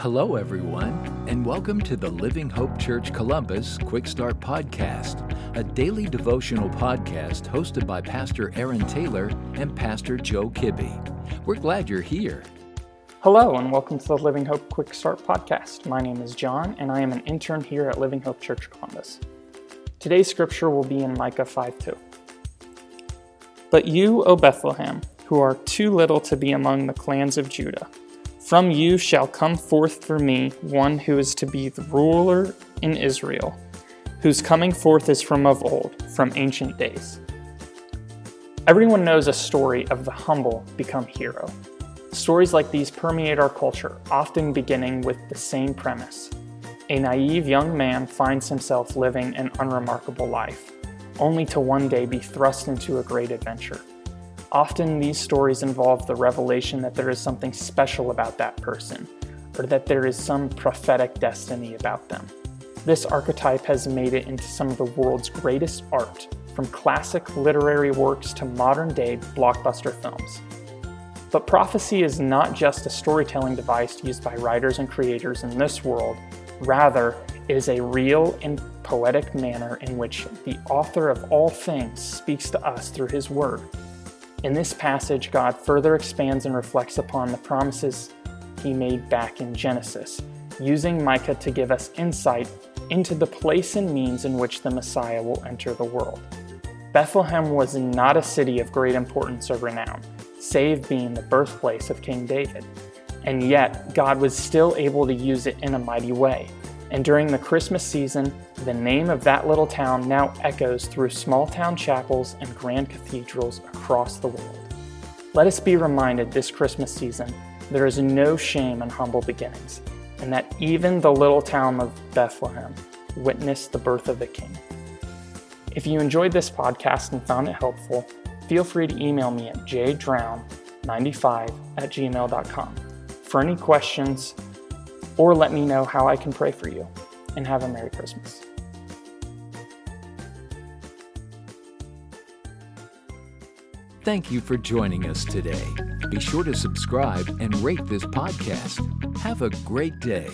Hello, everyone, and welcome to the Living Hope Church Columbus Quick Start Podcast, a daily devotional podcast hosted by Pastor Aaron Taylor and Pastor Joe Kibbe. We're glad you're here. Hello, and welcome to the Living Hope Quick Start Podcast. My name is John, and I am an intern here at Living Hope Church Columbus. Today's scripture will be in Micah 5 2. But you, O Bethlehem, who are too little to be among the clans of Judah, from you shall come forth for me one who is to be the ruler in Israel, whose coming forth is from of old, from ancient days. Everyone knows a story of the humble become hero. Stories like these permeate our culture, often beginning with the same premise. A naive young man finds himself living an unremarkable life, only to one day be thrust into a great adventure. Often these stories involve the revelation that there is something special about that person, or that there is some prophetic destiny about them. This archetype has made it into some of the world's greatest art, from classic literary works to modern day blockbuster films. But prophecy is not just a storytelling device used by writers and creators in this world, rather, it is a real and poetic manner in which the author of all things speaks to us through his word. In this passage, God further expands and reflects upon the promises he made back in Genesis, using Micah to give us insight into the place and means in which the Messiah will enter the world. Bethlehem was not a city of great importance or renown, save being the birthplace of King David. And yet, God was still able to use it in a mighty way. And during the Christmas season, the name of that little town now echoes through small town chapels and grand cathedrals across the world. Let us be reminded this Christmas season there is no shame in humble beginnings, and that even the little town of Bethlehem witnessed the birth of a king. If you enjoyed this podcast and found it helpful, feel free to email me at jdrown95 at gmail.com for any questions or let me know how I can pray for you. And have a Merry Christmas. Thank you for joining us today. Be sure to subscribe and rate this podcast. Have a great day.